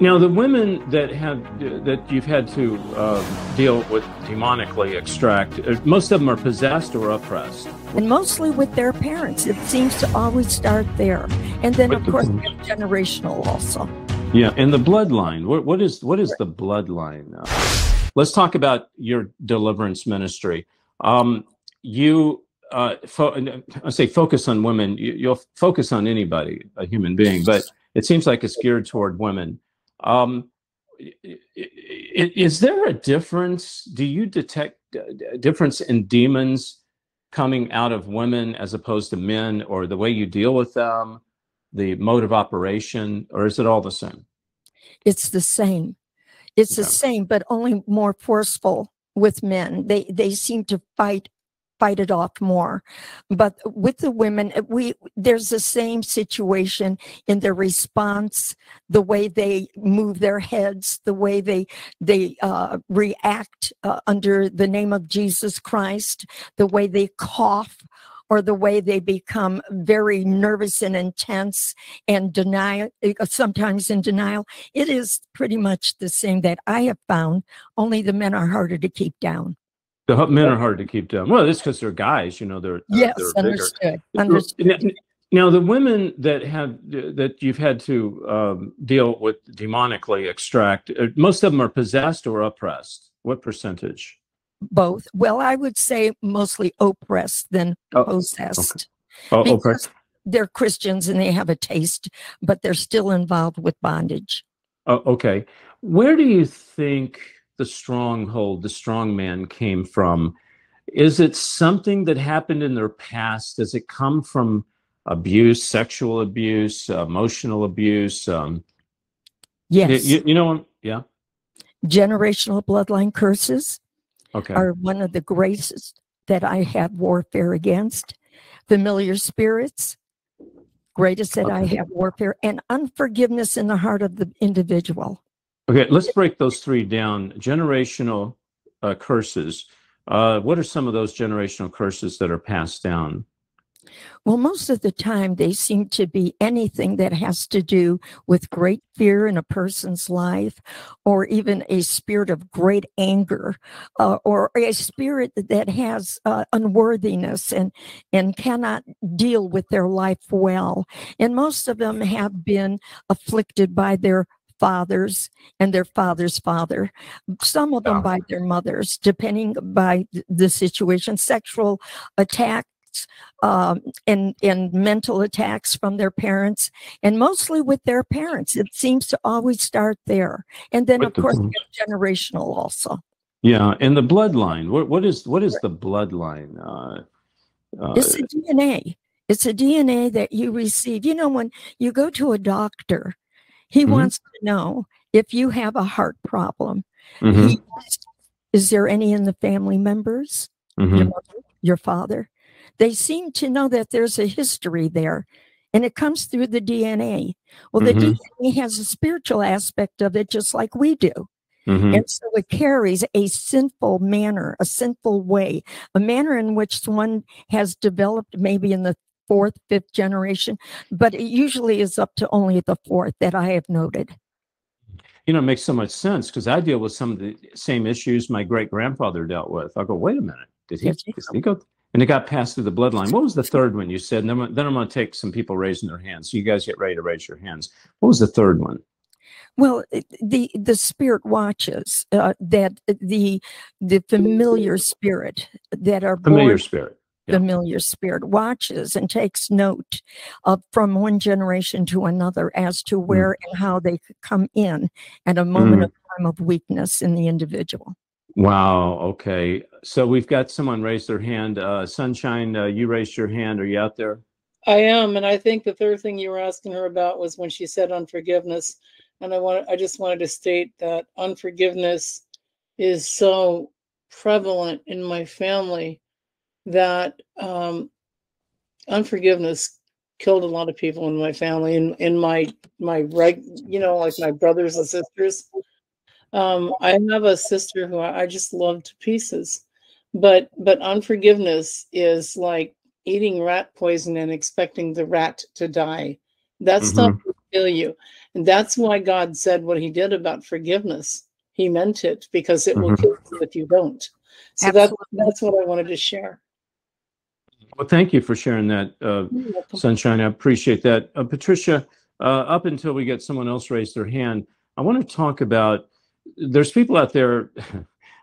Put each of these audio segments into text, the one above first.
Now, the women that have that you've had to uh, deal with demonically extract, uh, most of them are possessed or oppressed, and mostly with their parents. It seems to always start there, and then of course generational also. Yeah, and the bloodline. What, what is what is the bloodline? Uh, let's talk about your deliverance ministry. Um, you uh, fo- I say focus on women. You, will focus on anybody, a human being, but it seems like it's geared toward women. Um, is there a difference? Do you detect a difference in demons coming out of women as opposed to men, or the way you deal with them, the mode of operation, or is it all the same? It's the same. It's yeah. the same, but only more forceful with men. They they seem to fight fight it off more. But with the women, uh, we there's the same situation in their response, the way they move their heads, the way they they uh, react uh, under the name of Jesus Christ, the way they cough. Or the way they become very nervous and intense and deny, uh, sometimes in denial. It is pretty much the same that I have found, only the men are harder to keep down. The men are hard to keep down. Well, it's because they're guys, you know. They're yes, they're understood. Understood. Now, the women that have that you've had to um, deal with demonically extract, uh, most of them are possessed or oppressed. What percentage? Both. Well, I would say mostly oppressed than oh, possessed. Okay. Oh, oppressed. They're Christians and they have a taste, but they're still involved with bondage. Oh, okay. Where do you think? The stronghold, the strong man came from? Is it something that happened in their past? Does it come from abuse, sexual abuse, emotional abuse? Um, yes. You, you know, yeah. Generational bloodline curses okay. are one of the greatest that I have warfare against. Familiar spirits, greatest that okay. I have warfare, and unforgiveness in the heart of the individual. Okay, let's break those three down. Generational uh, curses. Uh, what are some of those generational curses that are passed down? Well, most of the time, they seem to be anything that has to do with great fear in a person's life, or even a spirit of great anger, uh, or a spirit that has uh, unworthiness and and cannot deal with their life well. And most of them have been afflicted by their fathers and their father's father, some of them by their mothers, depending by the situation, sexual attacks. Um, and and mental attacks from their parents, and mostly with their parents. It seems to always start there, and then of the, course generational also. Yeah, and the bloodline. What what is what is the bloodline? Uh, uh, it's a DNA. It's a DNA that you receive. You know, when you go to a doctor he mm-hmm. wants to know if you have a heart problem. Mm-hmm. He, is there any in the family members? Mm-hmm. Your, mother, your father? They seem to know that there's a history there and it comes through the DNA. Well, the mm-hmm. DNA has a spiritual aspect of it, just like we do. Mm-hmm. And so it carries a sinful manner, a sinful way, a manner in which one has developed maybe in the fourth, fifth generation, but it usually is up to only the fourth that I have noted. You know, it makes so much sense because I deal with some of the same issues my great grandfather dealt with. I go, wait a minute, did he, did he go? And it got passed through the bloodline. What was the third one you said? And then, then I'm going to take some people raising their hands. So you guys get ready to raise your hands. What was the third one? Well, the the spirit watches uh, that the the familiar spirit that are familiar born, spirit familiar spirit watches and takes note of from one generation to another as to mm. where mm. and how they could come in at a moment mm. of time of weakness in the individual. Wow. Okay. So we've got someone raise their hand. Uh, Sunshine, uh, you raised your hand. Are you out there? I am, and I think the third thing you were asking her about was when she said unforgiveness, and I want I just wanted to state that unforgiveness is so prevalent in my family that um, unforgiveness killed a lot of people in my family and in my my reg you know like my brothers and sisters um, i have a sister who i just love to pieces but but unforgiveness is like eating rat poison and expecting the rat to die that mm-hmm. stuff will kill you. And that's why God said what he did about forgiveness. He meant it because it will Mhm. kill you if you don't. So that's that's what I wanted to share. Well, thank you for sharing that, uh, Sunshine. I appreciate that. Uh, Patricia, uh, up until we get someone else raise their hand, I want to talk about there's people out there.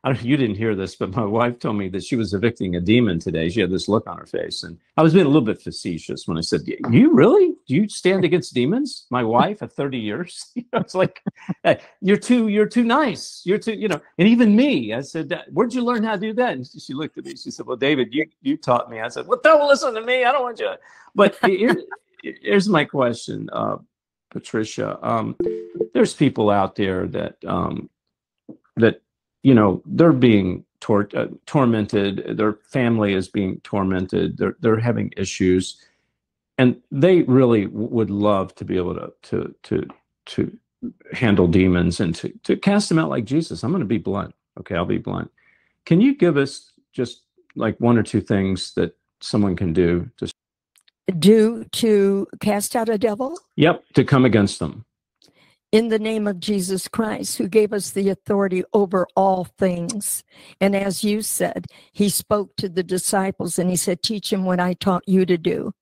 I don't, you didn't hear this, but my wife told me that she was evicting a demon today. She had this look on her face, and I was being a little bit facetious when I said, "You really? Do you stand against demons?" My wife of thirty years, you know, it's like hey, you're too, you're too nice. You're too, you know, and even me. I said, "Where'd you learn how to do that?" And she looked at me. She said, "Well, David, you you taught me." I said, "Well, don't listen to me. I don't want you." But here, here's my question, uh, Patricia. Um, there's people out there that um, that you know they're being tor- uh, tormented. Their family is being tormented. They're they're having issues, and they really w- would love to be able to to to to handle demons and to to cast them out like Jesus. I'm going to be blunt. Okay, I'll be blunt. Can you give us just like one or two things that someone can do to Do to cast out a devil yep to come against them? In the name of Jesus Christ, who gave us the authority over all things. And as you said, he spoke to the disciples and he said, Teach him what I taught you to do.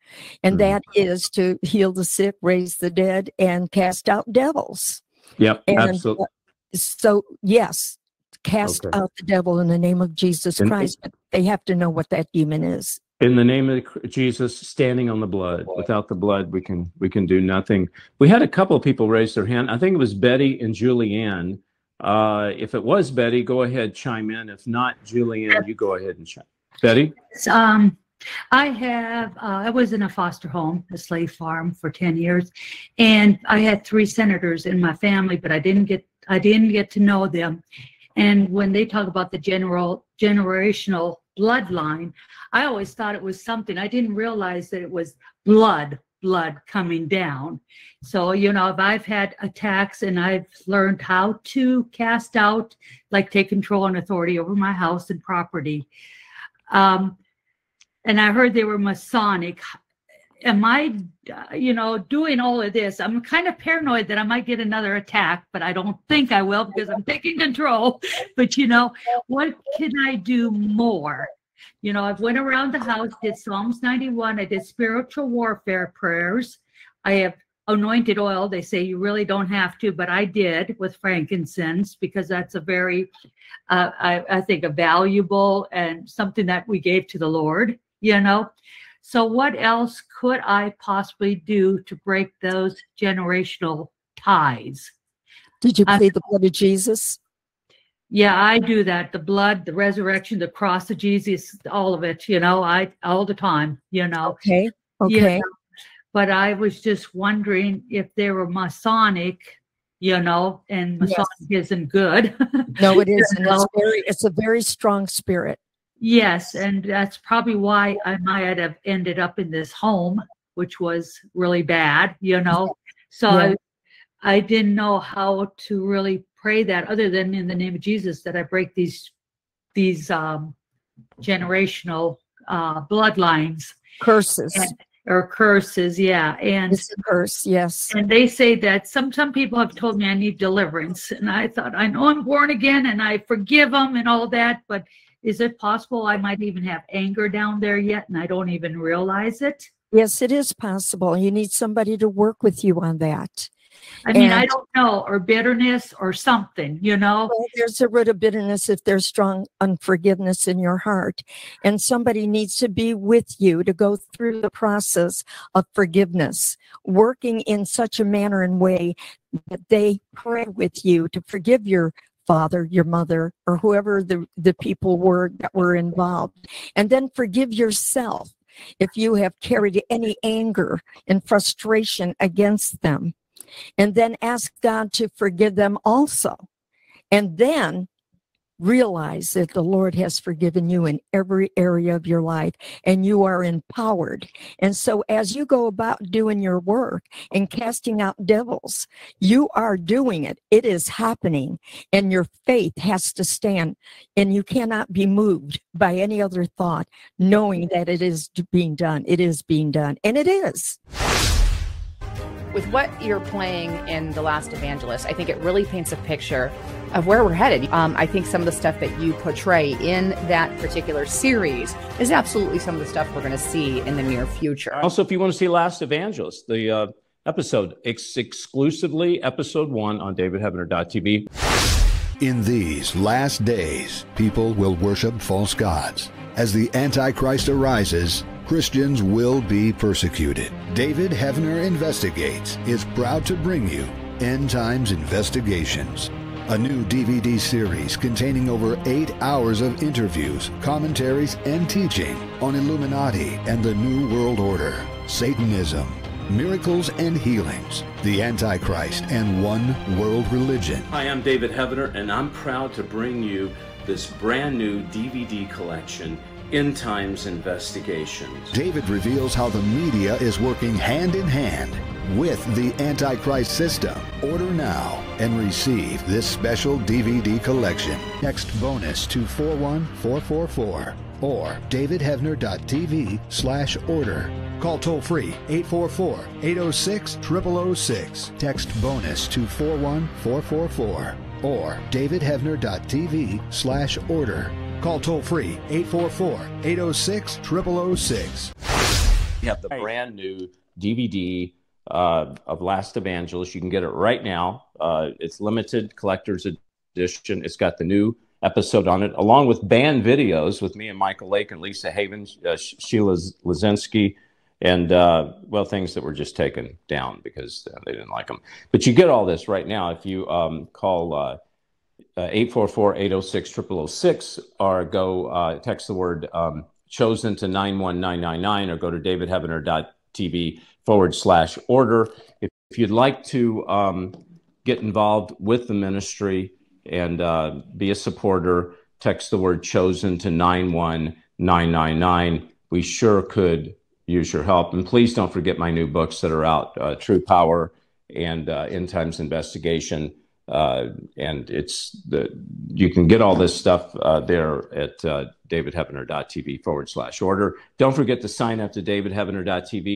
And Mhm. that is to heal the sick, raise the dead, and cast out devils. Yep, And absolutely. uh, so, yes, cast Okay. out the devil in the name of Jesus And- Christ. But they have to know what that demon is. In the name of Jesus, standing on the blood. Without the blood, we can we can do nothing. We had a couple of people raise their hand. I think it was Betty and Julianne. Uh, if it was Betty, go ahead, chime in. If not, Julianne, you go ahead and chime. Betty, Um, I have, uh, I was in a foster home, a slave farm for 10 years, and I had three senators in my family, but I didn't get, I didn't get to know them. And when they talk about the general, generational bloodline, I always thought it was something, I didn't realize that it was blood, blood coming down. So, you know, if I've had attacks and I've learned how to cast out, like take control and authority over my house and property. Um, and I heard they were Masonic. Am I, uh, you know, doing all of this? I'm kind of paranoid that I might get another attack, but I don't think I will because I'm taking control. But you know, what can I do more? You know, I've went around the house, did Psalms 91, I did spiritual warfare prayers. I have anointed oil. They say you really don't have to, but I did with frankincense because that's a very, uh, I, I think, a valuable and something that we gave to the Lord, you know. So, what else could I possibly do to break those generational ties? Did you Uh, the blood of Jesus? Yeah, I do that. The blood, the resurrection, the cross of Jesus, all of it, you know, I all the time, you know. Okay. Okay. But I was just wondering if they were Masonic, you know, and Yes. Masonic isn't good. No, it isn't. It's know. very, it's a very strong spirit. Yes, and that's probably why I might have ended up in this home, which was really bad, you know. So Yeah. I, I didn't know how to really pray that other than in the name of Jesus that I break these these um generational uh bloodlines Curses. and, or curses, yeah. And It's a curse. Yes. and they say that some some people have told me I need deliverance, and I thought I know I'm born again and I forgive them and all that, but is it possible I might even have anger down there yet and I don't even realize it? Yes, it is possible. You need somebody to work with you on that. I mean, I don't know, or bitterness or something, you know? Well, there's a root of bitterness if there's strong unforgiveness in your heart. And somebody needs to be with you to go through the process of forgiveness, working in such a manner and way that they pray with you to forgive your father, your mother, or whoever the, the people were that were involved. And then forgive yourself if you have carried any anger and frustration against them. And then ask God to forgive them also and then realize that the Lord has forgiven you in every area of your life and you are empowered. And so, as you go about doing your work and casting out devils, you are doing it. It is happening, and your faith has to stand, and you cannot be moved by any other thought, knowing that it is being done. It is being done, and it is. With what you're playing in The Last Evangelist, I think it really paints a picture of where we're headed. Um, I think some of the stuff that you portray in that particular series is absolutely some of the stuff we're going to see in the near future. Also, if you want to see Last Evangelist, the uh, episode, it's exclusively episode one on davidheavener.tv. In these last days, people will worship false gods. As the Antichrist arises, Christians will be persecuted. David Heavener Investigates is proud to bring you End Times Investigations, a new DVD series containing over eight hours of interviews, commentaries, and teaching on Illuminati and the New World Order, Satanism, miracles and healings, the Antichrist, and one world religion. Hi, I'm David Heavener, and I'm proud to bring you this brand new DVD collection End Times Investigations. David reveals how the media is working hand in hand with the Antichrist system. Order now and receive this special DVD collection. Text bonus to 41444 or davidheavener.tv slash order. Call toll free 844 806 0006. Text bonus to 41444 or davidheavener.tv slash order. Call toll free 844 806 0006. We have the brand new DVD uh, of Last Evangelist. You can get it right now. Uh, it's limited collector's edition. It's got the new episode on it, along with band videos with me and Michael Lake and Lisa Havens, uh, Sheila Lazinski, and uh, well, things that were just taken down because uh, they didn't like them. But you get all this right now if you um, call uh, 844 806 0006 or go uh, text the word um, chosen to 91999 or go to davidheavener.tv forward slash order. If, if you'd like to um, get involved with the ministry and uh, be a supporter, text the word chosen to 91999. We sure could use your help. And please don't forget my new books that are out uh, True Power and uh, End Times Investigation uh, and it's the you can get all this stuff uh, there at uh, davidheavener.tv forward slash order. Don't forget to sign up to davidheavener.tv.